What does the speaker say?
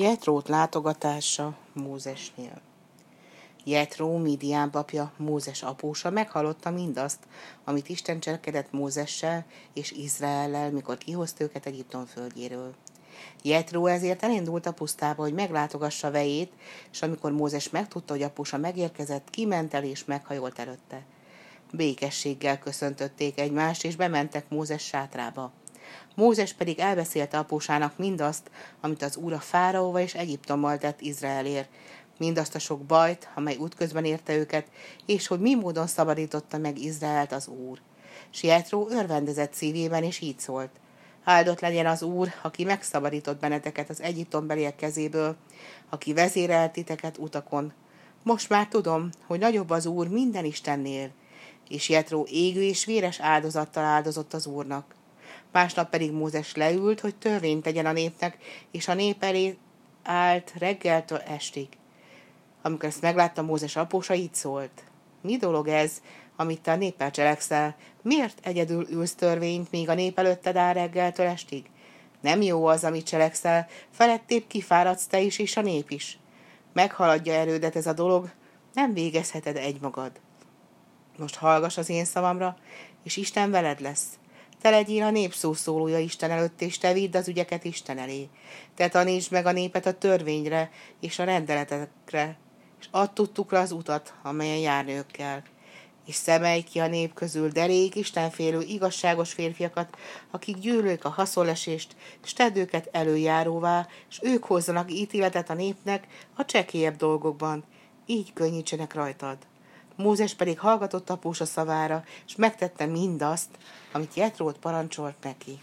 Jetrót látogatása Mózesnél. Jetró, Midian papja, Mózes apósa meghallotta mindazt, amit Isten cselekedett Mózessel és Izraellel, mikor kihozta őket Egyiptom földjéről. Jetró ezért elindult a pusztába, hogy meglátogassa vejét, és amikor Mózes megtudta, hogy apósa megérkezett, kiment el és meghajolt előtte. Békességgel köszöntötték egymást, és bementek Mózes sátrába. Mózes pedig elbeszélte apósának mindazt, amit az úr a fáraóval és Egyiptommal tett Izraelért, mindazt a sok bajt, amely útközben érte őket, és hogy mi módon szabadította meg Izraelt az úr. Sietró örvendezett szívében, és így szólt. Áldott legyen az Úr, aki megszabadított benneteket az egyiptombeliek kezéből, aki vezérelt titeket utakon. Most már tudom, hogy nagyobb az Úr minden Istennél, és Jetró égő és véres áldozattal áldozott az Úrnak. Másnap pedig Mózes leült, hogy törvényt tegyen a népnek, és a nép elé állt reggeltől estig. Amikor ezt meglátta Mózes apósa, így szólt. Mi dolog ez, amit te a néppel cselekszel? Miért egyedül ülsz törvényt, míg a nép előtted áll reggeltől estig? Nem jó az, amit cselekszel, felettébb kifáradsz te is, és a nép is. Meghaladja erődet ez a dolog, nem végezheted egymagad. Most hallgass az én szavamra, és Isten veled lesz. Te legyél a nép szószólója Isten előtt, és te vidd az ügyeket Isten elé. Te tanítsd meg a népet a törvényre és a rendeletekre, és add tudtukra az utat, amelyen járni ők kell. És szemelj ki a nép közül derék, istenfélő, igazságos férfiakat, akik gyűlölik a haszonlesést, és tedd őket előjáróvá, és ők hozzanak ítéletet a népnek a csekélyebb dolgokban. Így könnyítsenek rajtad. Mózes pedig hallgatott apósa szavára, és megtette mindazt, amit Jetrót parancsolt neki.